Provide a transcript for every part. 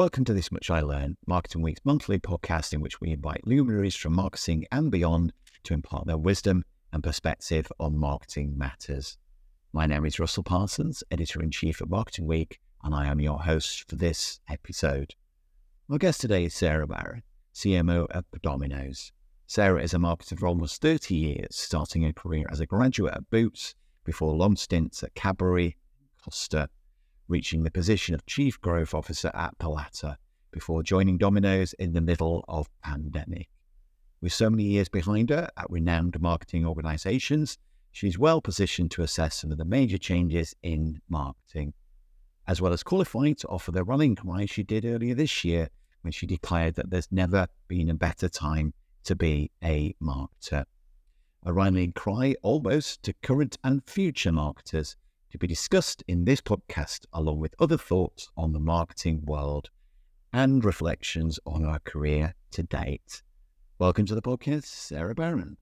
Welcome to This Much I Learn, Marketing Week's monthly podcast in which we invite luminaries from marketing and beyond to impart their wisdom and perspective on marketing matters. My name is Russell Parsons, Editor in Chief of Marketing Week, and I am your host for this episode. My guest today is Sarah Barron, CMO at Domino's. Sarah is a marketer for almost 30 years, starting her career as a graduate at Boots before long stints at Cadbury, Costa, reaching the position of Chief Growth Officer at Pladis before joining Domino's in the middle of pandemic. With so many years behind her at renowned marketing organizations, she's well positioned to assess some of the major changes in marketing, as well as qualifying to offer the running cry she did earlier this year when she declared that there's never been a better time to be a marketer. A rallying cry almost to current and future marketers to be discussed in this podcast, along with other thoughts on the marketing world and reflections on our career to date. Welcome to the podcast, Sarah Barron.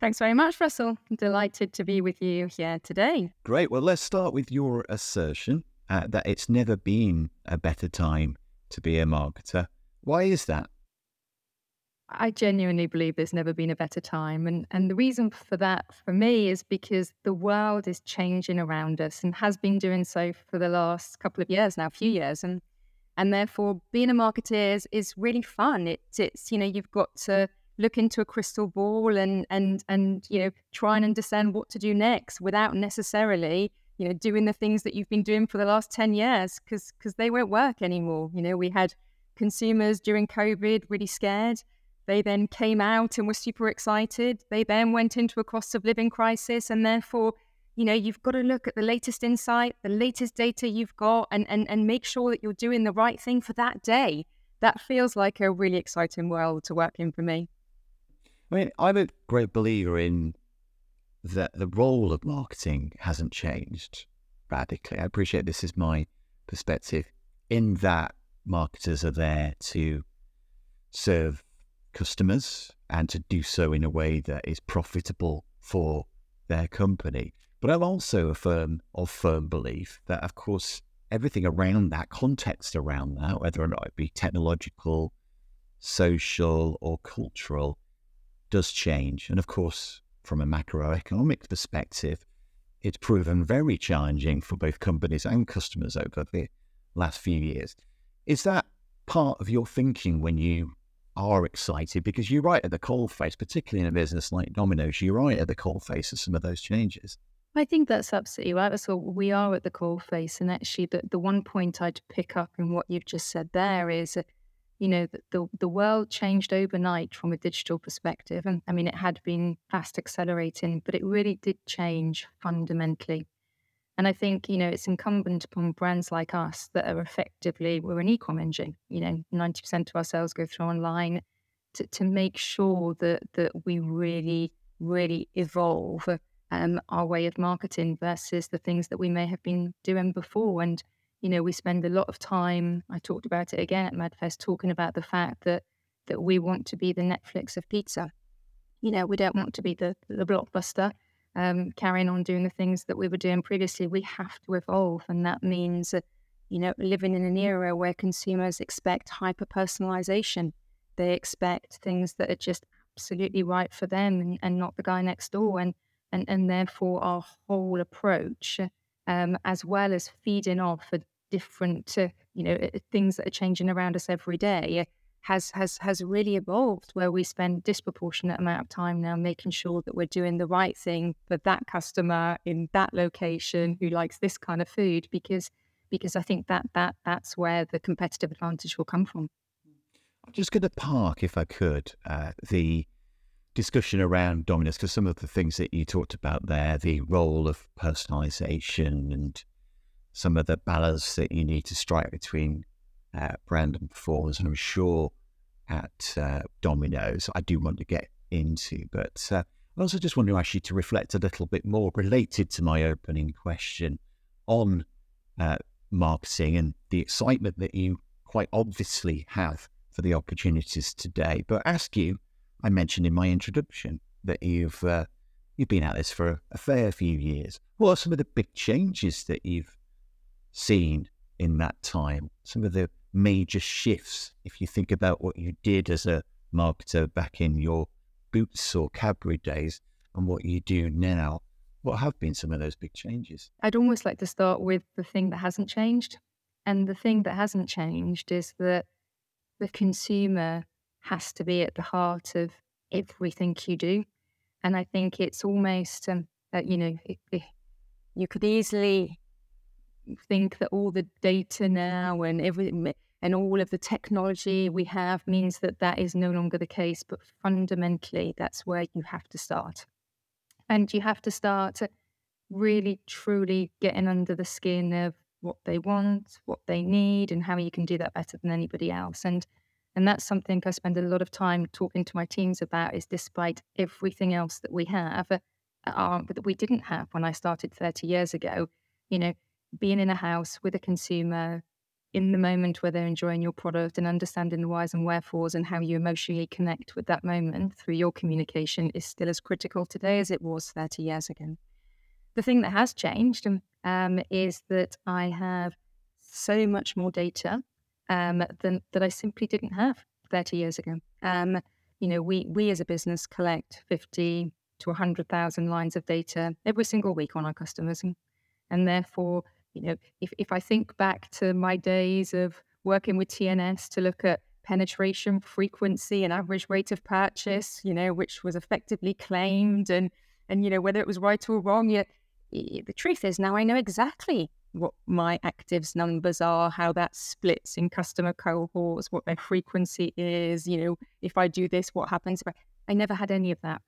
Thanks very much, Russell. I'm delighted to be with you here today. Great. Well, let's start with your assertion uh, that it's never been a better time to be a marketer. Why is that? I genuinely believe there's never been a better time. And, and the reason for that for me is because the world is changing around us and has been doing so for the last couple of years now, a few years. And and therefore being a marketer is, is really fun. It's it's, you know, you've got to look into a crystal ball and and and you know, try and understand what to do next without necessarily, you know, doing the things that you've been doing for the last 10 years because because they won't work anymore. You know, we had consumers during COVID really scared they then came out and were super excited. They then went into a cost of living crisis, and therefore, you know, you've got to look at the latest insight, the latest data you've got, and and and make sure that you're doing the right thing for that day. That feels like a really exciting world to work in for me. I mean, I'm a great believer in that the role of marketing hasn't changed radically. I appreciate this is my perspective in that marketers are there to serve customers and to do so in a way that is profitable for their company. But I'm also a firm of firm belief that, of course, everything around that, context around that, whether or not it be technological, social, or cultural, does change. And of course, from a macroeconomic perspective, it's proven very challenging for both companies and customers over the last few years. Is that part of your thinking when you are excited because you're right at the coal face, particularly in a business like Domino's, you're right at the coal face of some of those changes. I think that's absolutely right. So we are at the coal face. And actually, the, the one point I'd pick up in what you've just said there is, uh, you know, the, the, the world changed overnight from a digital perspective. And I mean, it had been fast accelerating, but it really did change fundamentally. And I think, you know, it's incumbent upon brands like us that are effectively, we're an e-com engine, you know, 90% of our sales go through online to, to make sure that, that we really, really evolve um, our way of marketing versus the things that we may have been doing before. And, you know, we spend a lot of time, I talked about it again at MadFest, talking about the fact that, that we want to be the Netflix of pizza. You know, we don't want to be the, the blockbuster um, carrying on doing the things that we were doing previously, we have to evolve. And that means, you know, living in an era where consumers expect hyper personalization. They expect things that are just absolutely right for them and, and not the guy next door. And, and, and therefore, our whole approach, um, as well as feeding off a different, uh, you know, things that are changing around us every day, has has has really evolved where we spend disproportionate amount of time now making sure that we're doing the right thing for that customer in that location who likes this kind of food because because I think that that that's where the competitive advantage will come from. I'm just going to park, if I could, uh, the discussion around Domino's because some of the things that you talked about there, the role of personalization and some of the balance that you need to strike between uh, brand and performance, and I'm sure at uh, Domino's I do want to get into. But uh, I also just want to ask you to reflect a little bit more related to my opening question on uh, marketing and the excitement that you quite obviously have for the opportunities today. But ask you, I mentioned in my introduction that you've uh, you've been at this for a fair few years. What are some of the big changes that you've seen in that time? Some of the major shifts if you think about what you did as a marketer back in your Boots or Cadbury days and what you do now? What have been some of those big changes? I'd almost like to start with the thing that hasn't changed. And the thing that hasn't changed is that the consumer has to be at the heart of everything you do. And I think it's almost, um, uh, you know, it, it, you could easily think that all the data now and everything and all of the technology we have means that that is no longer the case. But fundamentally, that's where you have to start. And you have to start really, truly getting under the skin of what they want, what they need, and how you can do that better than anybody else. And and that's something I spend a lot of time talking to my teams about. Is despite everything else that we have, uh, uh, that we didn't have when I started 30 years ago, you know, being in a house with a consumer in the moment where they're enjoying your product and understanding the whys and wherefores and how you emotionally connect with that moment through your communication is still as critical today as it was 30 years ago. The thing that has changed um, um is that I have so much more data um, than that I simply didn't have 30 years ago. Um, you know, we we as a business collect 50 to 100,000 lines of data every single week on our customers, and, and therefore you know, if, if I think back to my days of working with TNS to look at penetration frequency and average rate of purchase, you know, which was effectively claimed and and you know whether it was right or wrong, yet the truth is now I know exactly what my actives numbers are, how that splits in customer cohorts, what their frequency is, you know, if I do this, what happens. I never had any of that.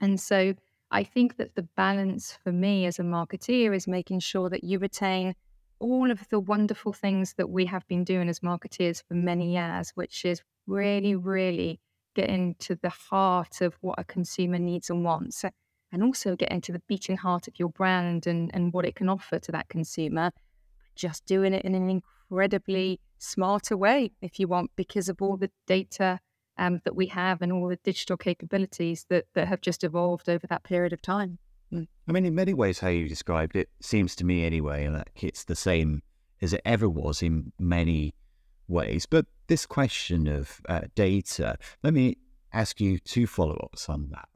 And so I think that the balance for me as a marketeer is making sure that you retain all of the wonderful things that we have been doing as marketeers for many years, which is really, really getting to the heart of what a consumer needs and wants, and also getting to the beating heart of your brand and, and what it can offer to that consumer. Just doing it in an incredibly smarter way, if you want, because of all the data um, that we have and all the digital capabilities that, that have just evolved over that period of time. Mm. I mean, in many ways, how you described it seems to me anyway, like it's the same as it ever was in many ways. But this question of uh, data, let me ask you two follow ups on that.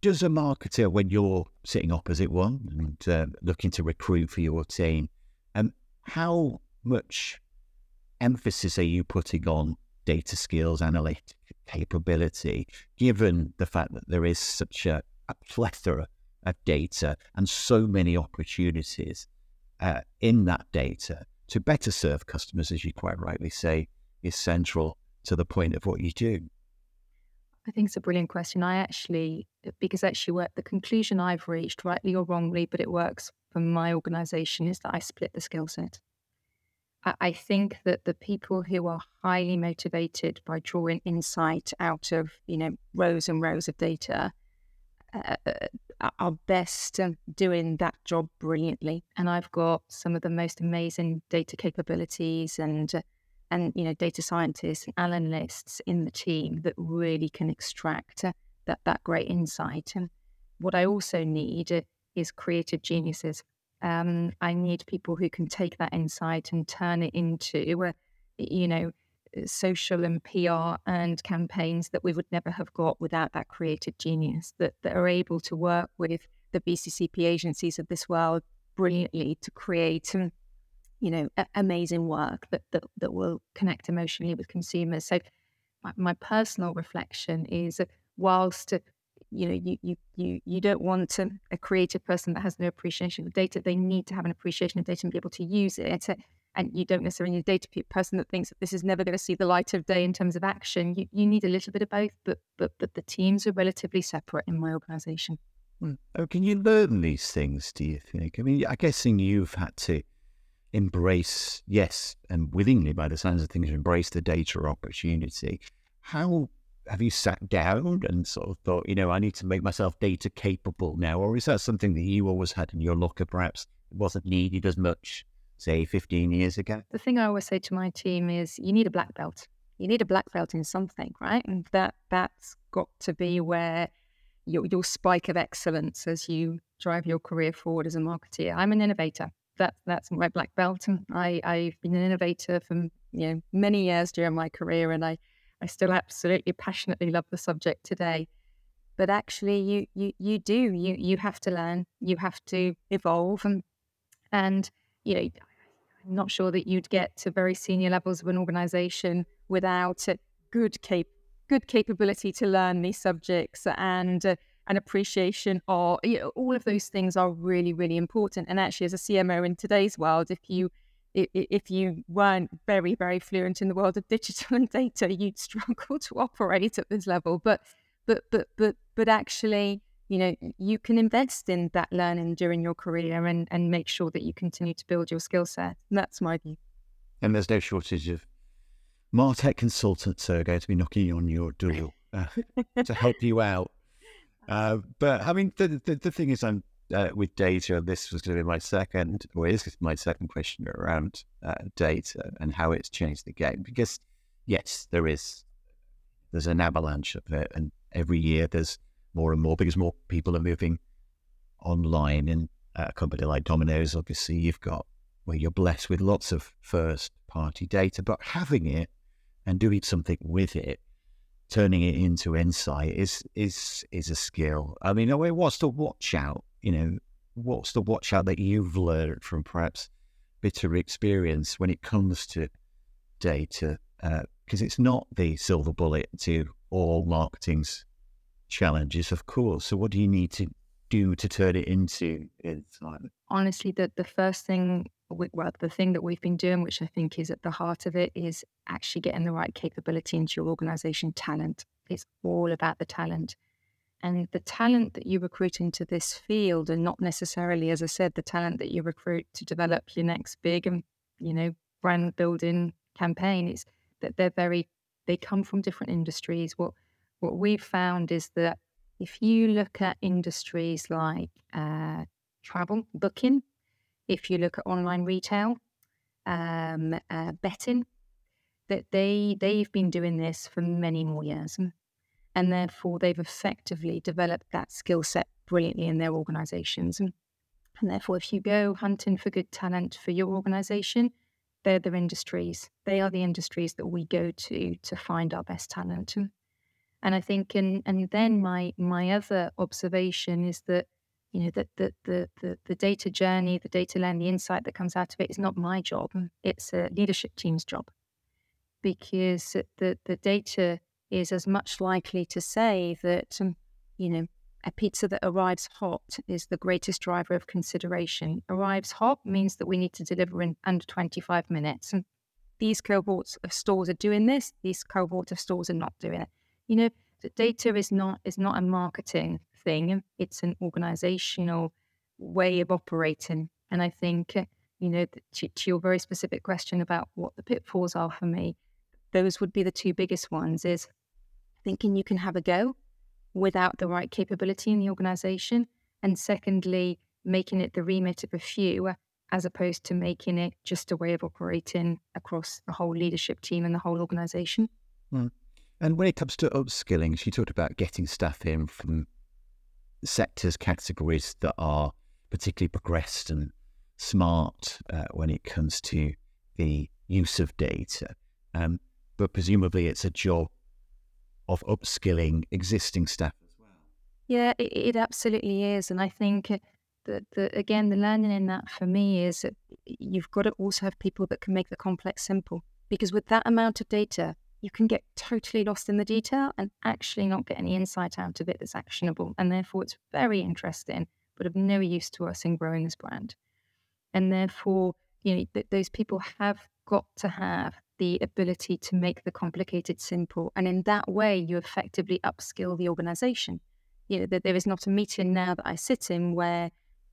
Does a marketer, when you're sitting opposite one and uh, looking to recruit for your team, um, how much emphasis are you putting on data skills, analytic capability, given the fact that there is such a, a plethora of data and so many opportunities uh, in that data to better serve customers, as you quite rightly say, is central to the point of what you do? I think it's a brilliant question. I actually, because actually, the conclusion I've reached, rightly or wrongly, but it works for my organization, is that I split the skill set. I think that the people who are highly motivated by drawing insight out of you know rows and rows of data uh, uh are best doing that job brilliantly. And I've got some of the most amazing data capabilities and and you know data scientists and analysts in the team that really can extract uh, that that great insight. And what I also need is creative geniuses um, I need people who can take that insight and turn it into, uh, you know, social and PR and campaigns that we would never have got without that creative genius that, that are able to work with the VCCP agencies of this world brilliantly to create, you know, a- amazing work that, that, that will connect emotionally with consumers. So my, my personal reflection is whilst you know you you you you don't want a, a creative person that has no appreciation of data they need to have an appreciation of data and be able to use it and you don't necessarily need a data person that thinks that this is never going to see the light of day in terms of action. You, you need a little bit of both but but but the teams are relatively separate in my organization. Hmm. oh, can you learn these things do you think? I mean i guessing you've had to embrace yes and willingly by the sounds of things embrace the data opportunity. How have you sat down and sort of thought, you know, I need to make myself data capable now? Or is that something that you always had in your locker, perhaps it wasn't needed as much, say, 15 years ago? The thing I always say to my team is you need a black belt. You need a black belt in something, right? And that that's got to be where your, your spike of excellence as you drive your career forward as a marketeer. I'm an innovator. that that's my black belt. I I've been an innovator for you know many years during my career, and I I still absolutely passionately love the subject today. But actually, you you you do you you have to learn, you have to evolve, and and you know I'm not sure that you'd get to very senior levels of an organization without a good cap- good capability to learn these subjects and uh, an appreciation or you know, all of those things are really really important and actually as a cmo in today's world if you if you weren't very very fluent in the world of digital and data you'd struggle to operate at this level. But but but but but actually you know you can invest in that learning during your career and and make sure that you continue to build your skill set. That's my view. And there's no shortage of martech consultants are going to be knocking on your door uh, to help you out. Uh, but i mean the, the, the thing is i'm uh, with data this was going to be my second or is my second question around uh, data and how it's changed the game because yes there is there's an avalanche of it and every year there's more and more because more people are moving online. And a company like Domino's, obviously, you've got where you're blessed with lots of first party data, but having it and doing something with it, turning it into insight is is is a skill. I mean, what's to watch out? You know, what's the watch out that you've learned from perhaps bitter experience when it comes to data? Because uh, it's not the silver bullet to all marketing's challenges, of course. So, what do you need to do to turn it into insight? Honestly, the the first thing, well, the thing that we've been doing, which I think is at the heart of it, is actually getting the right capability into your organization. Talent. It's all about the talent. And the talent that you recruit into this field, and not necessarily, as I said, the talent that you recruit to develop your next big and you know brand building campaign, is that they're very they come from different industries. What what we've found is that if you look at industries like uh, travel booking, if you look at online retail, um, uh, betting, that they they've been doing this for many more years, and therefore they've effectively developed that skill set brilliantly in their organisations. And, and therefore, if you go hunting for good talent for your organisation, they're the industries. They are the industries that we go to to find our best talent. And I think, and and then my my other observation is that you know that the, the the the data journey, the data learn, the insight that comes out of it is not my job. It's a leadership team's job because the the data is as much likely to say that um, you know a pizza that arrives hot is the greatest driver of consideration. Arrives hot means that we need to deliver in under 25 minutes. And these cohorts of stores are doing this, these cohorts of stores are not doing it you know, the data is not is not a marketing thing. It's an organizational way of operating. And I think, uh, you know, to, to your very specific question about what the pitfalls are for me, those would be the two biggest ones is thinking you can have a go without the right capability in the organization. And secondly, making it the remit of a few as opposed to making it just a way of operating across the whole leadership team and the whole organization. Mm. And when it comes to upskilling, she talked about getting staff in from sectors, categories that are particularly progressed and smart uh, when it comes to the use of data. Um, but presumably, it's a job of upskilling existing staff as well. Yeah, it, it absolutely is. And I think that, the, again, the learning in that for me is that you've got to also have people that can make the complex simple. Because with that amount of data, you can get totally lost in the detail and actually not get any insight out of it that's actionable. And therefore, it's very interesting, but of no use to us in growing this brand. And therefore, you know, th- those people have got to have the ability to make the complicated simple. And in that way, you effectively upskill the organization. You know, that there is not a meeting now that I sit in where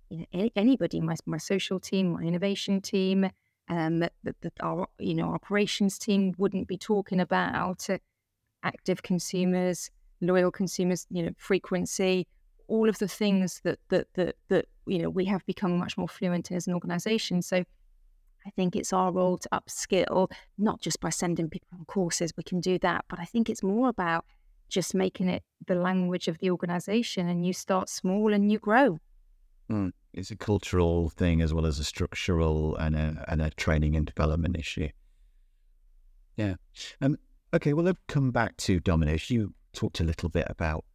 you know, anybody, my, my social team, my innovation team, um, that, that, that, our you know operations team wouldn't be talking about uh, active consumers, loyal consumers, you know, frequency, all of the things that that that that you know we have become much more fluent in as an organization. So I think it's our role to upskill, not just by sending people on courses, we can do that, but I think it's more about just making it the language of the organization and you start small and you grow. Mm it's a cultural thing as well as a structural and a and a training and development issue. Yeah. Um. Okay. Well, let's come back to Domino's. You talked a little bit about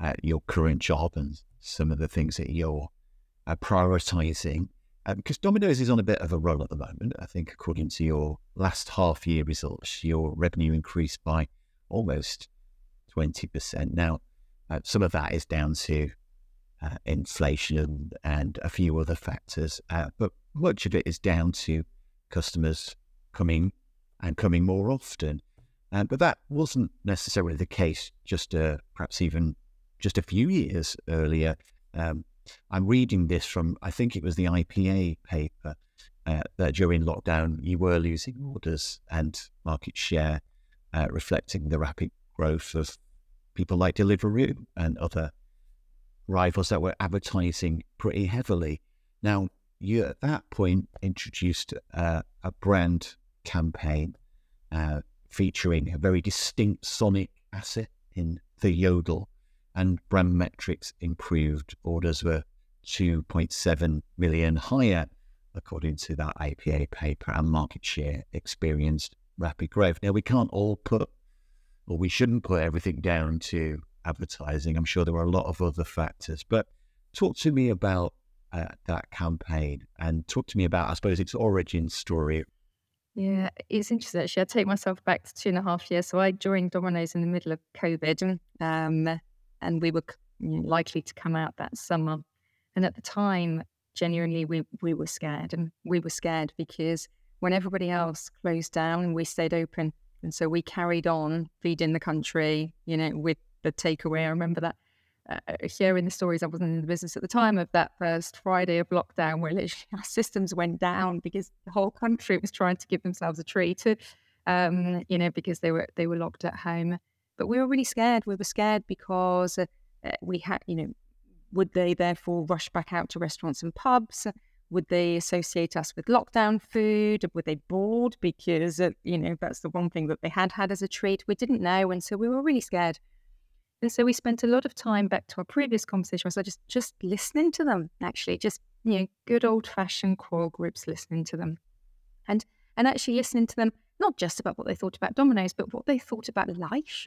uh, your current job and some of the things that you're uh, prioritizing. Because um, Domino's is on a bit of a roll at the moment. I think, according to your last half year results, your revenue increased by almost 20%. Now, uh, some of that is down to uh, inflation and a few other factors, uh, but much of it is down to customers coming and coming more often. Uh, but that wasn't necessarily the case just uh, perhaps even just a few years earlier. Um, I'm reading this from, I think it was the IPA paper, uh, that during lockdown you were losing orders and market share, uh, reflecting the rapid growth of people like Deliveroo and other rivals that were advertising pretty heavily. Now, you at that point introduced uh, a brand campaign uh, featuring a very distinct sonic asset in the Yodel and brand metrics improved. Orders were 2.7 million higher, according to that IPA paper, and market share experienced rapid growth. Now, we can't all put, or we shouldn't put everything down to advertising. I'm sure there were a lot of other factors, but talk to me about uh, that campaign and talk to me about, I suppose, its origin story. Yeah, it's interesting actually. I take myself back to two and a half years. So I joined Domino's in the middle of COVID. Um, and we were likely to come out that summer. And at the time, genuinely, we, we were scared. And we were scared because when everybody else closed down, we stayed open. And so we carried on feeding the country, you know, with the takeaway. I remember that uh, hearing the stories. I wasn't in the business at the time of that first Friday of lockdown where literally our systems went down because the whole country was trying to give themselves a treat, um, you know, because they were they were locked at home. But we were really scared. We were scared because uh, uh, we had, you know, would they therefore rush back out to restaurants and pubs? Would they associate us with lockdown food? Were they bored because, uh, you know, that's the one thing that they had had as a treat? We didn't know. And so we were really scared. And so we spent a lot of time back to our previous conversation. So just, just listening to them, actually, just, you know, good old fashioned core groups listening to them. And, and actually listening to them, not just about what they thought about Domino's, but what they thought about life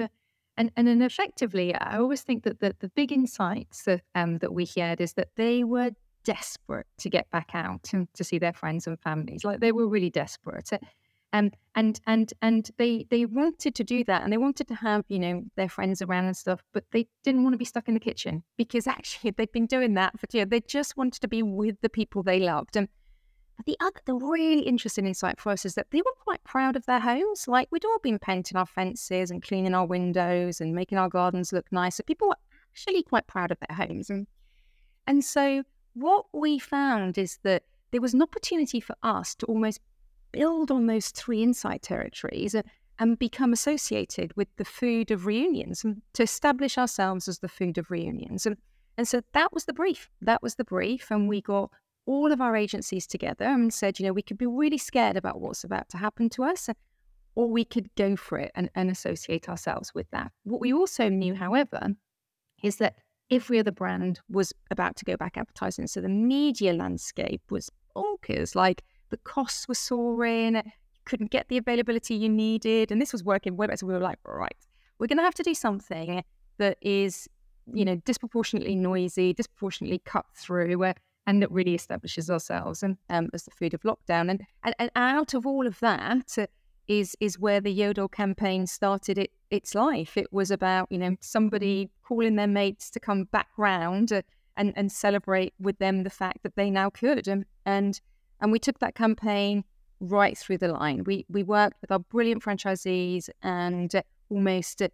and, and then effectively, I always think that the, the big insights that, um, that we heard is that they were desperate to get back out and to see their friends and families. Like they were really desperate. Um, and and and they they wanted to do that and they wanted to have you know their friends around and stuff but they didn't want to be stuck in the kitchen because actually they'd been doing that for years they just wanted to be with the people they loved and the other, the really interesting insight for us is that they were quite proud of their homes. Like we'd all been painting our fences and cleaning our windows and making our gardens look nice. So people were actually quite proud of their homes. And, and so what we found is that there was an opportunity for us to almost build on those three insight territories and, and become associated with the food of reunions and to establish ourselves as the food of reunions. And, and so that was the brief. That was the brief. And we got all of our agencies together and said, you know, we could be really scared about what's about to happen to us, or we could go for it and, and associate ourselves with that. What we also knew, however, is that every other brand was about to go back advertising. So the media landscape was bonkers. Like the costs were soaring, you couldn't get the availability you needed. And this was working way better. So we were like, right, we're going to have to do something that is, you know, disproportionately noisy, disproportionately cut through, where and that really establishes ourselves and um, as the food of lockdown. And, and, and out of all of that uh, is is where the Yodel campaign started it, its life. It was about you know somebody calling their mates to come back round uh, and and celebrate with them the fact that they now could. And and and we took that campaign right through the line. We we worked with our brilliant franchisees and uh, almost uh,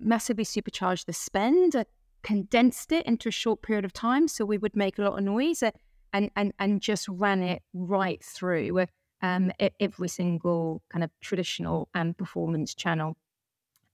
massively supercharged the spend condensed it into a short period of time so we would make a lot of noise uh, and and and just ran it right through uh, um, every single kind of traditional and performance channel.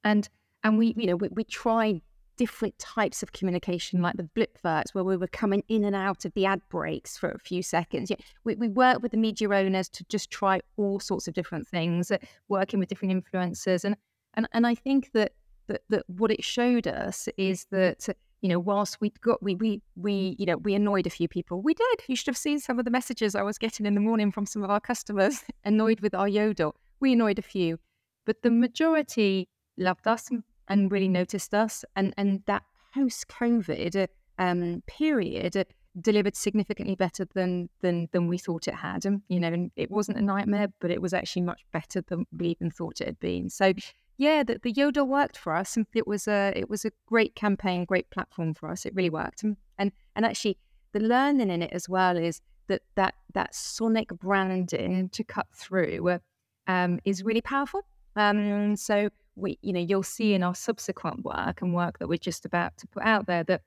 And and we you know we, we tried different types of communication like the blip verts where we were coming in and out of the ad breaks for a few seconds. Yeah, we, we worked with the media owners to just try all sorts of different things uh, working with different influencers. And and, and i think that that, that what it showed us is mm-hmm. that you know, whilst we got we we we you know we annoyed a few people. We did. You should have seen some of the messages I was getting in the morning from some of our customers mm-hmm. annoyed with our yodel. We annoyed a few, but the majority loved us and really mm-hmm. noticed us. And and that post COVID um, period delivered significantly better than than than we thought it had. And you know, it wasn't a nightmare, but it was actually much better than we even thought it had been. So yeah, the, the Yodel worked for us, and it was a it was a great campaign, great platform for us. It really worked, and and, and actually the learning in it as well is that that that sonic branding to cut through um, is really powerful. Um, so we, you know, you'll see in our subsequent work and work that we're just about to put out there that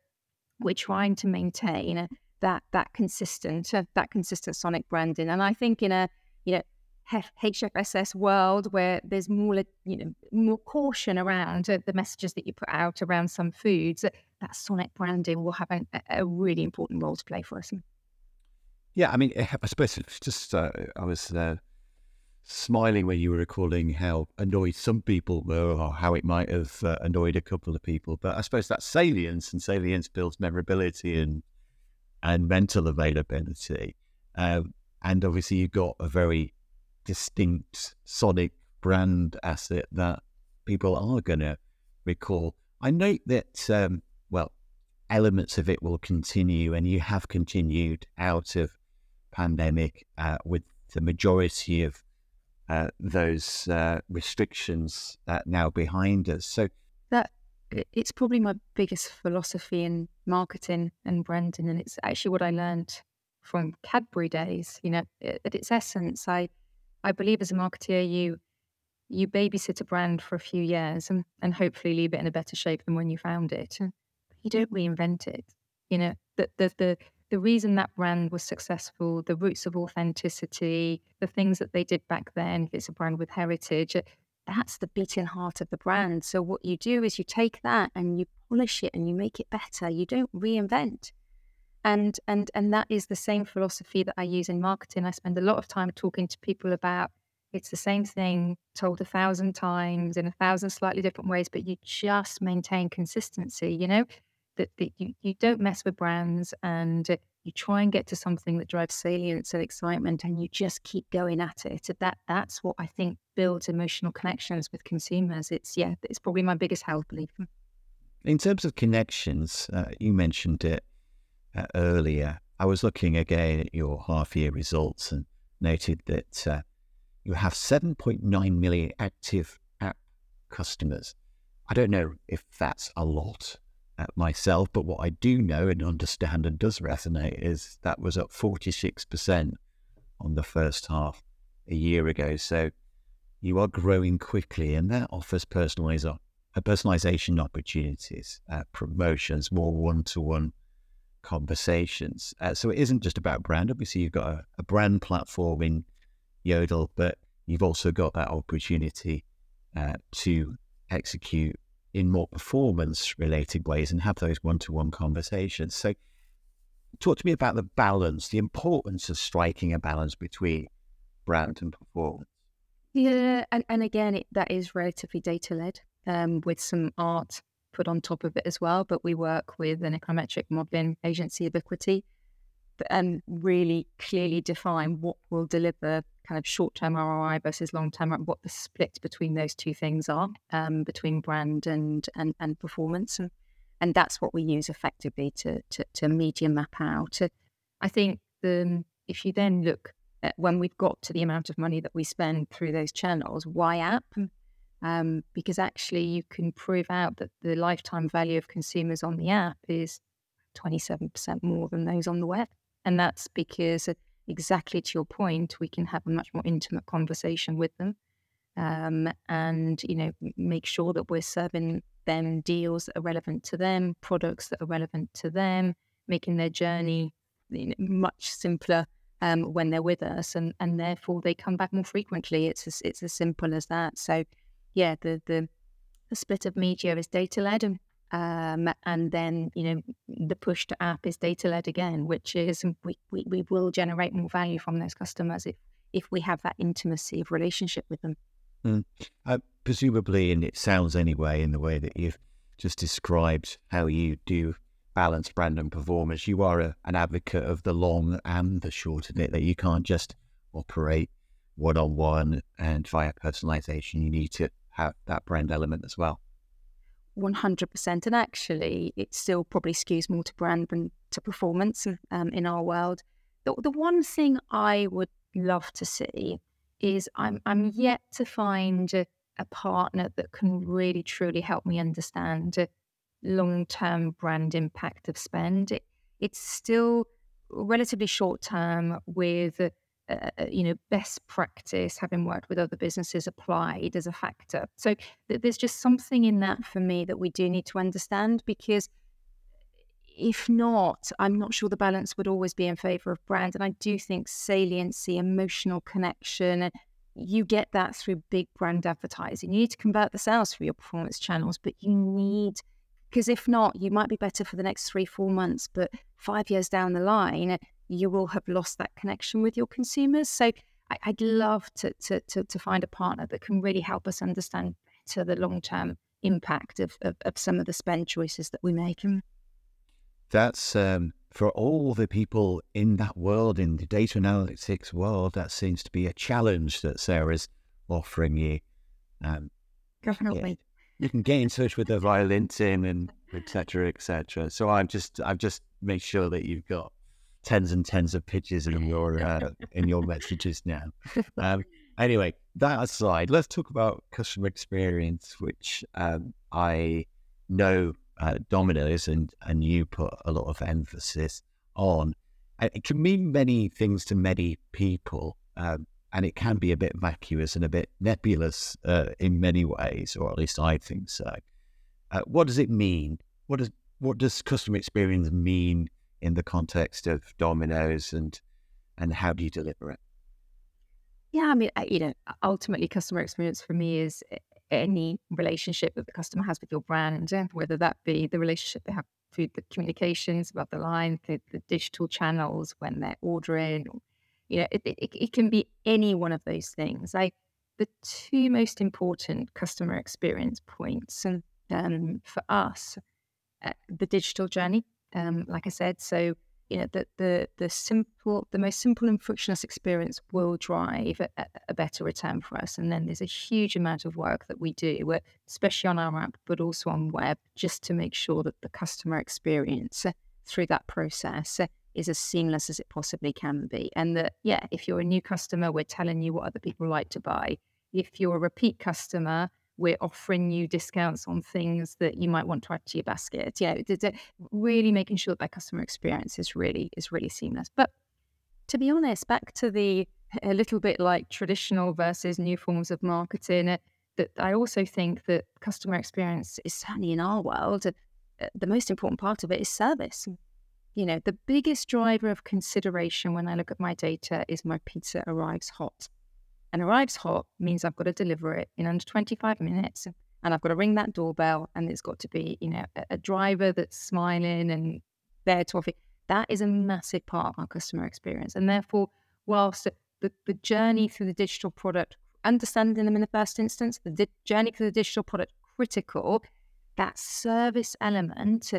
we're trying to maintain that that consistent uh, that consistent sonic branding. And I think in a you know HFSS world where there's more, you know, more caution around uh, the messages that you put out around some foods, that sonic branding will have a, a really important role to play for us. Yeah, I mean, I suppose just uh, I was uh, smiling when you were recalling how annoyed some people were, or how it might have uh, annoyed a couple of people. But I suppose that's salience, and salience builds memorability and and mental availability. Um, and obviously, you've got a very distinct sonic brand asset that people are going to recall. I note that, um, well, elements of it will continue, and you have continued out of pandemic uh, with the majority of uh, those uh, restrictions now behind us. So that it's probably my biggest philosophy in marketing and branding, and it's actually what I learned from Cadbury days. You know, at its essence, I I believe as a marketeer, you you babysit a brand for a few years and, and hopefully leave it in a better shape than when you found it. You don't reinvent it. You know, the, the, the, the reason that brand was successful, the roots of authenticity, the things that they did back then, if it's a brand with heritage, that's the beating heart of the brand. So what you do is you take that and you polish it and you make it better. You don't reinvent and and and that is the same philosophy that I use in marketing. I spend a lot of time talking to people about it's the same thing told a thousand times in a thousand slightly different ways, but you just maintain consistency. You know that, that you you don't mess with brands and you try and get to something that drives salience and excitement, and you just keep going at it. That that's what I think builds emotional connections with consumers. It's yeah, it's probably my biggest health belief. In terms of connections, uh, you mentioned it uh, earlier, I was looking again at your half year results and noted that uh, you have 7.9 million active app customers. I don't know if that's a lot uh, myself, but what I do know and understand and does resonate is that was up 46% on the first half a year ago. So you are growing quickly, and that offers personalize- personalization opportunities, uh, promotions, more one to one conversations. Uh, so it isn't just about brand. Obviously, you've got a, a, brand platform in Yodel, but you've also got that opportunity uh, to execute in more performance related ways and have those one to one conversations. So, talk to me about the balance, the importance of striking a balance between brand and performance. Yeah, and, and again, it, that is relatively data led um, with some art put on top of it as well. But we work with an econometric modeling agency, Ebiquity, and really clearly define what will deliver kind of short term ROI versus long term, what the split between those two things are, um, between brand and, and, and performance. And, and that's what we use effectively to, to, to media map out. I think the, if you then look at when we've got to the amount of money that we spend through those channels, why app? Um, because actually you can prove out that the lifetime value of consumers on the app is 27% more than those on the web. And that's because, uh, exactly to your point, we can have a much more intimate conversation with them um, and, you know, make sure that we're serving them deals that are relevant to them, products that are relevant to them, making their journey you know, much simpler um, when they're with us, and, and therefore they come back more frequently. It's as, it's as simple as that. So yeah, the the, the split of media is data led, um, and then you know the push to app is data led again, which is we, we we will generate more value from those customers if if we have that intimacy of relationship with them. Mm. Uh, presumably, and it sounds anyway, in the way that you've just described how you do balance brand and performance. You are a, an advocate of the long and the short of it, that you can't just operate one on one and via personalization. You need to that brand element as well. 100%. And actually, it still probably skews more to brand than to performance um, in our world. The, the one thing I would love to see is I'm, I'm yet to find a, a partner that can really truly help me understand long term brand impact of spend. It, it's still relatively short term with uh, uh, you know, best practice, having worked with other businesses, applied as a factor. So th- there's just something in that for me that we do need to understand because if not, I'm not sure the balance would always be in favor of brand. And I do think saliency, emotional connection, you get that through big brand advertising. You need to convert the sales through your performance channels, but you need because if not, you might be better for the next three, four months, but five years down the line, you will have lost that connection with your consumers. So I, would love to, to, to, to, find a partner that can really help us understand better the long term impact of, of, of, some of the spend choices that we make. That's um, for all the people in that world, in the data analytics world, that seems to be a challenge that Sarah's offering you. Um, Definitely. Yeah, you can get in touch with her via LinkedIn and etc. etc. So I'm just I've just made sure that you've got tens and tens of pictures in your uh, in your messages now. Um, anyway, that aside, let's talk about customer experience, which um, I know uh, Domino's and and you put a lot of emphasis on. It can mean many things to many people, um, and it can be a bit vacuous and a bit nebulous uh, in many ways, or at least I think so. Uh, what does it mean? What does what does customer experience mean in the context of Domino's and and how do you deliver it? Yeah, I mean, you know, ultimately, customer experience for me is any relationship that the customer has with your brand, whether that be the relationship they have through the communications about the line, the, the digital channels when they're ordering, you know, it, it, it, can be any one of those things. Like the two most important customer experience points, and um, for us, uh, the digital journey um, like I said. So you know the the the simple, the most simple and frictionless experience will drive a, a, better return for us. And then there's a huge amount of work that we do, especially on our app, but also on web, just to make sure that the customer experience uh, through that process uh, is as seamless as it possibly can be. And that yeah, if you're a new customer, we're telling you what other people like to buy. If you're a repeat customer, we're offering you discounts on things that you might want to add to your basket. Know, really making sure that, that customer experience is really is really seamless. But to be honest, back to the a little bit like traditional versus new forms of marketing. Uh, that I also think that customer experience is certainly in our world. Uh, the most important part of it is service. You know, the biggest driver of consideration when I look at my data is my pizza arrives hot and arrives hot means I've got to deliver it in under 25 minutes and I've got to ring that doorbell and it's got to be, you know, a, a driver that's smiling and there to offer. That is a massive part of our customer experience. And therefore, whilst the, the journey through the digital product, understanding them in the first instance, the di- journey through the digital product critical, that service element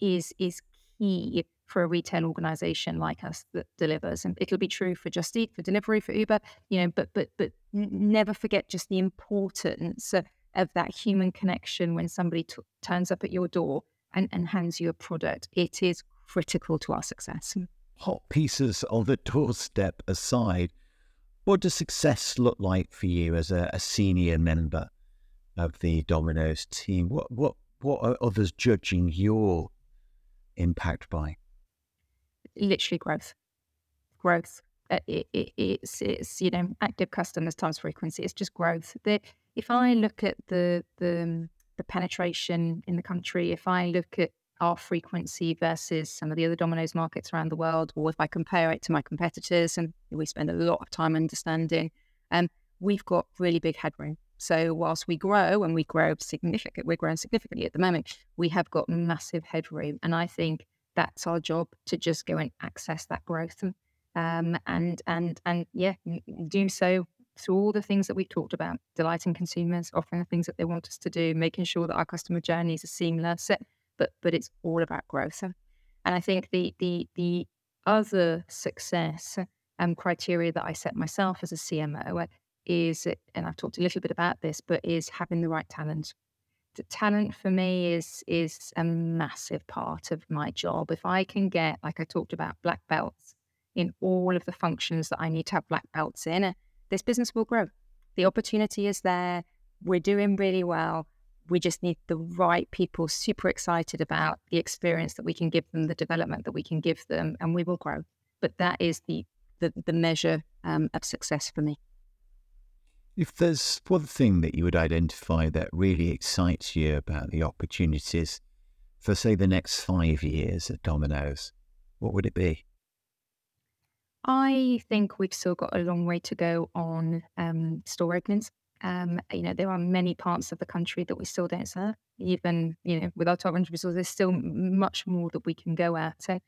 is is key for a retail organization like us that delivers. And it'll be true for Just Eat, for Deliveroo, for Uber, you know, but but but never forget just the importance of, of that human connection when somebody t- turns up at your door and, and hands you a product. It is critical to our success. Mm. Hot pieces on the doorstep aside, what does success look like for you as a, a senior member of the Domino's team? What what what are others judging your impact by? Literally growth. Growth. Uh, it, it, it's it's you know active customers times frequency. It's just growth. The, if I look at the the um, the penetration in the country, if I look at our frequency versus some of the other Domino's markets around the world, or if I compare it to my competitors, and we spend a lot of time understanding, um, we've got really big headroom. So whilst we grow and we grow significant, we're growing significantly at the moment, we have got massive headroom. And I think that's our job to just go and access that growth and um, and and and yeah, do so through all the things that we've talked about, delighting consumers, offering the things that they want us to do, making sure that our customer journeys are seamless, but but it's all about growth. And I think the the the other success um, criteria that I set myself as a CMO is, and I've talked a little bit about this, but is having the right talent. Talent for me is is a massive part of my job. If I can get, like I talked about, black belts in all of the functions that I need to have black belts in, this business will grow. The opportunity is there. We're doing really well. We just need the right people super excited about the experience that we can give them, the development that we can give them, and we will grow. But that is the the, the measure um, of success for me. If there's one thing that you would identify that really excites you about the opportunities for, say, the next five years at Domino's, what would it be? I think we've still got a long way to go on um, store openings. Um, you know, there are many parts of the country that we still don't serve. Even you know, with our top 100 resources, there's still much more that we can go at. So,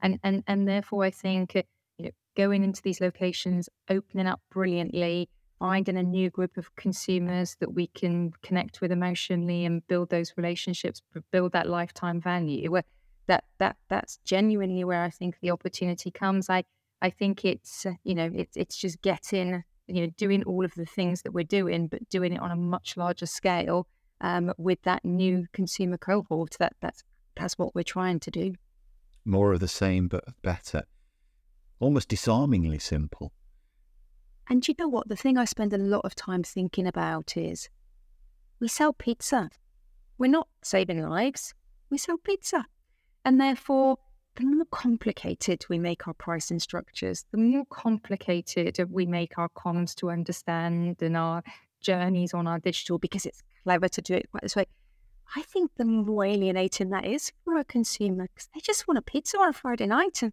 and and and therefore, I think you know, going into these locations, opening up brilliantly, finding a new group of consumers that we can connect with emotionally and build those relationships, build that lifetime value. Where that that that's genuinely where I think the opportunity comes. I I think it's uh, you know it's it's just getting you know doing all of the things that we're doing, but doing it on a much larger scale um, with that new consumer cohort. That that's that's what we're trying to do. More of the same, but better almost disarmingly simple. And you know what? The thing I spend a lot of time thinking about is we sell pizza. We're not saving lives, we sell pizza. And therefore, the more complicated we make our pricing structures, the more complicated we make our comms to understand and our journeys on our digital because it's clever to do it quite this way. I think the more alienating that is for a consumer because they just want a pizza on a Friday night. And,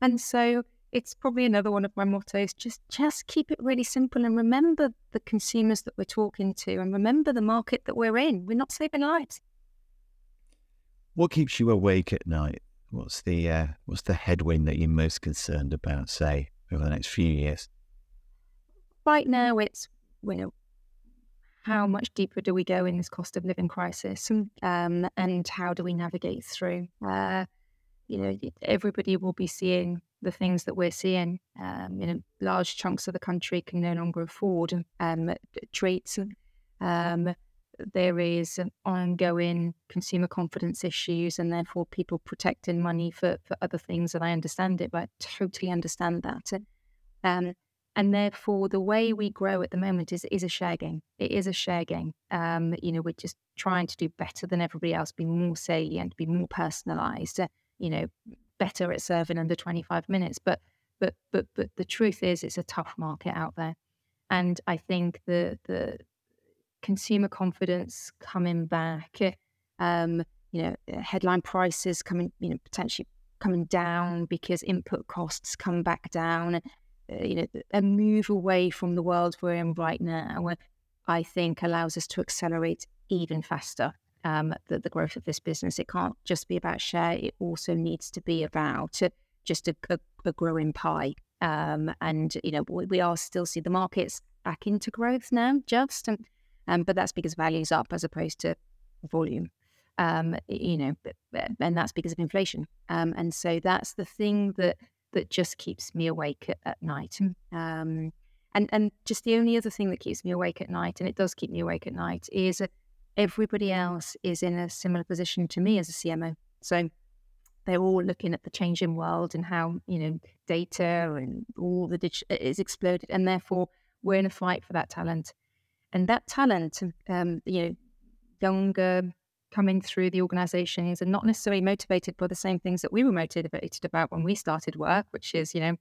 and so it's probably another one of my mottos just just keep it really simple and remember the consumers that we're talking to and remember the market that we're in. We're not saving lives. What keeps you awake at night? What's the uh, what's the headwind that you're most concerned about say over the next few years? Right now it's you know how much deeper do we go in this cost of living crisis? Um, and how do we navigate through? Uh, you know everybody will be seeing the things that we're seeing. Um, know, large chunks of the country can no longer afford um, treats. Um, there is ongoing consumer confidence issues, and therefore people protecting money for, for other things. And I understand it, but I totally understand that. Um, and therefore, the way we grow at the moment is is a share game. It is a share game. Um, you know, we're just trying to do better than everybody else, be more salient, be more personalised. Uh, you know, better at serving under 25 minutes. But but but but the truth is, it's a tough market out there, and I think the the consumer confidence coming back, um, you know, headline prices coming, you know, potentially coming down because input costs come back down. Uh, you know, a move away from the world we're in right now, I think allows us to accelerate even faster um, the, the growth of this business. It can't just be about share, it also needs to be about just a, a, a growing pie. Um, and, you know, we, we, are still see the markets back into growth now, just, um, um, but that's because value's up as opposed to volume. Um, you know, and that's because of inflation. Um, and so that's the thing that that just keeps me awake at, at night. Um, and and just the only other thing that keeps me awake at night, and it does keep me awake at night, is everybody else is in a similar position to me as a CMO. So they're all looking at the changing world and how you know data and all the digital is exploded, and therefore we're in a fight for that talent. And that talent, um, you know, younger coming through the organizations and not necessarily motivated by the same things that we were motivated about when we started work, which is, you know,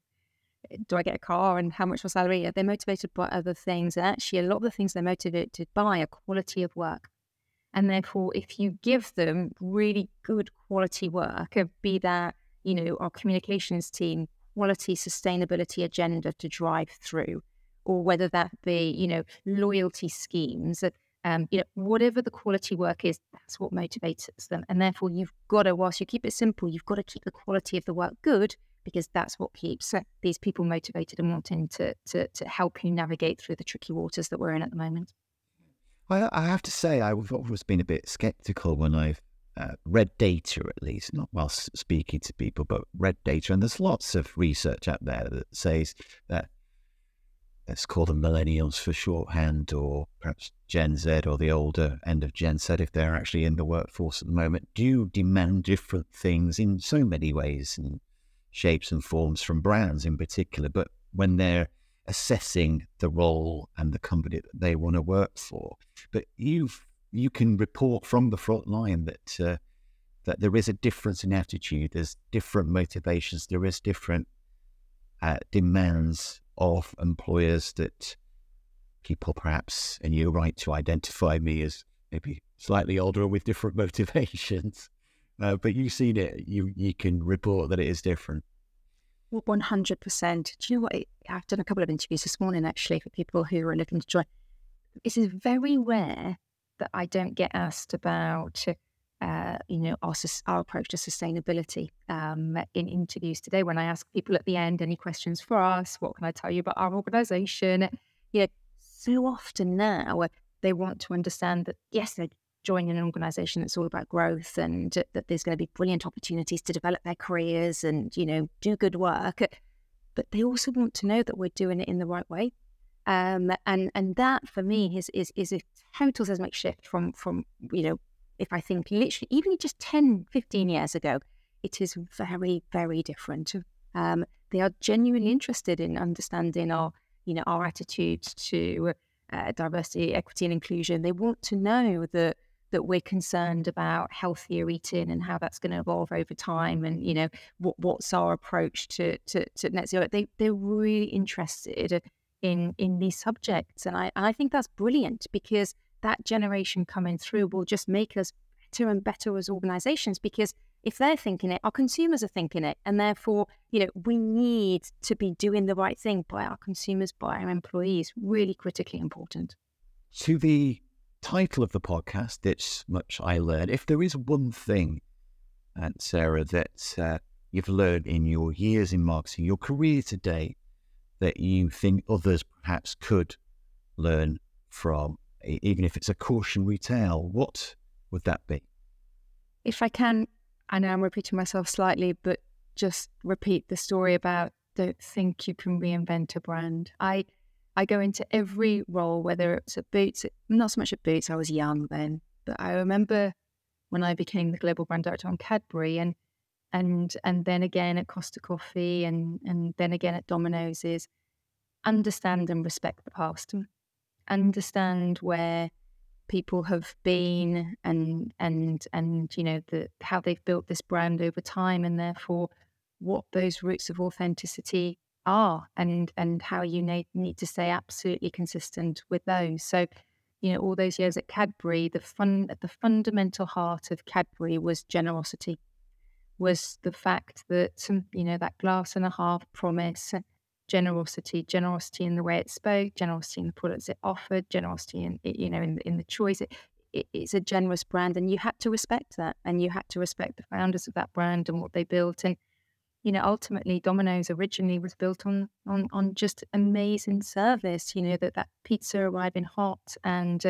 do I get a car and how much for salary? They're motivated by other things. And actually, a lot of the things they're motivated by are quality of work. And therefore, if you give them really good quality work, uh, be that, you know, our communications team, quality sustainability agenda to drive through, or whether that be, you know, loyalty schemes, uh, um, you know, whatever the quality work is, that's what motivates them. And therefore, you've got to, whilst you keep it simple, you've got to keep the quality of the work good because that's what keeps uh, these people motivated and wanting to, to, to help you navigate through the tricky waters that we're in at the moment. I, I have to say, I've always been a bit skeptical when I've uh, read data, at least, not whilst speaking to people, but read data. And there's lots of research out there that says that let's call them millennials for shorthand, or perhaps Gen Z or the older end of Gen Z, if they're actually in the workforce at the moment, do demand different things in so many ways and shapes and forms from brands in particular. But when they're assessing the role and the company that they want to work for, but you've you can report from the front line that uh, that there is a difference in attitude. There's different motivations. There is different uh, demands of employers that people perhaps, and you're right to identify me as maybe slightly older with different motivations. Uh, but you've seen it. You you can report that it is different. One hundred percent. Do you know what? I've done a couple of interviews this morning actually for people who are looking to join. It is very rare that I don't get asked about, uh, you know, our, our approach to sustainability um, in interviews today. When I ask people at the end, any questions for us? What can I tell you about our organisation? You know, so often now they want to understand that yes, they're joining an organisation that's all about growth and that there's going to be brilliant opportunities to develop their careers and you know do good work. But they also want to know that we're doing it in the right way um, and and that for me is is is a total seismic shift from from you know if I think literally even just 10, 15 years ago, it is very very different. Um, they are genuinely interested in understanding our you know our attitude to uh, diversity, equity, and inclusion. They want to know that that we're concerned about healthier eating and how that's going to evolve over time and you know what what's our approach to to, to net zero. They they're really interested in in these subjects and I, I think that's brilliant because that generation coming through will just make us better and better as organizations because if they're thinking it our consumers are thinking it and therefore you know we need to be doing the right thing by our consumers by our employees really critically important. To the title of the podcast it's much i learned if there is one thing and uh, sarah that uh, you've learned in your years in marketing your career today that you think others perhaps could learn from, even if it's a cautionary tale? What would that be? If I can, I know I'm repeating myself slightly, but just repeat the story about don't think you can reinvent a brand. I I go into every role, whether it's at Boots, not so much at Boots, I was young then, but I remember when I became the global brand director on Cadbury and and and then again at Costa Coffee and and then again at Domino's is understand and respect the past, understand where people have been and and and you know the how they've built this brand over time and therefore what those roots of authenticity are and and how you need, need to stay absolutely consistent with those. So you know all those years at Cadbury the fun the fundamental heart of Cadbury was generosity was the fact that you know that glass and a half promise generosity generosity in the way it spoke generosity in the products it offered generosity in you know in, in the choice. It, it, it's a generous brand and you had to respect that and you had to respect the founders of that brand and what they built and you know ultimately domino's originally was built on on on just amazing service you know that that pizza arriving hot and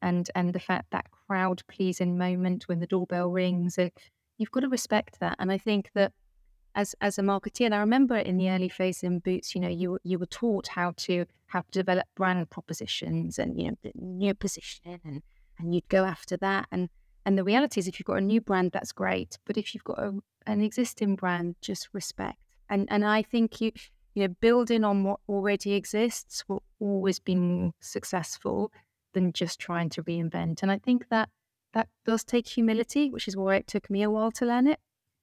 and and the fact that crowd pleasing moment when the doorbell rings and you've got to respect that. And I think that as as a marketeer, and I remember in the early phase in Boots, you know, you you were taught how to how to develop brand propositions and you know new positioning and and you'd go after that. And and the reality is, if you've got a new brand, that's great. But if you've got a, an existing brand, just respect. And and I think you you know building on what already exists will always be more successful than just trying to reinvent. And I think that that does take humility, which is why it took me a while to learn it.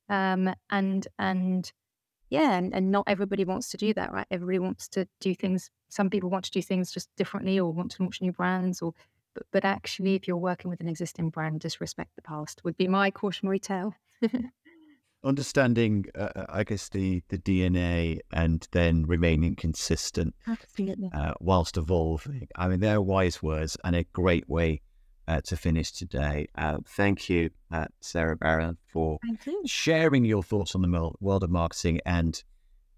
Um, and and yeah, and, and not everybody wants to do that, right? Everybody wants to do things. Some people want to do things just differently, or want to launch new brands, or but, but actually, if you're working with an existing brand, just respect the past would be my cautionary tale. Understanding, uh, uh, I guess the the DNA, and then remaining consistent, uh, whilst evolving. I mean, they're wise words and a great way uh, to finish today. Uh, thank you, uh, Sarah Barron, for sharing your thoughts on the world of marketing and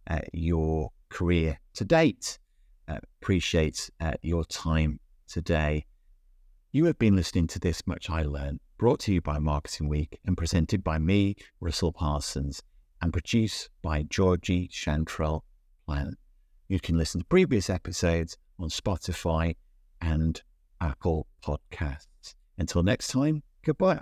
uh, your career to date. Uh, appreciate uh, your time today. You have been listening to This Much I Learned, brought to you by Marketing Week and presented by me, Russell Parsons, and produced by Georgie Chantrell Plant. You can listen to previous episodes on Spotify and Apple Podcasts. Until next time, goodbye.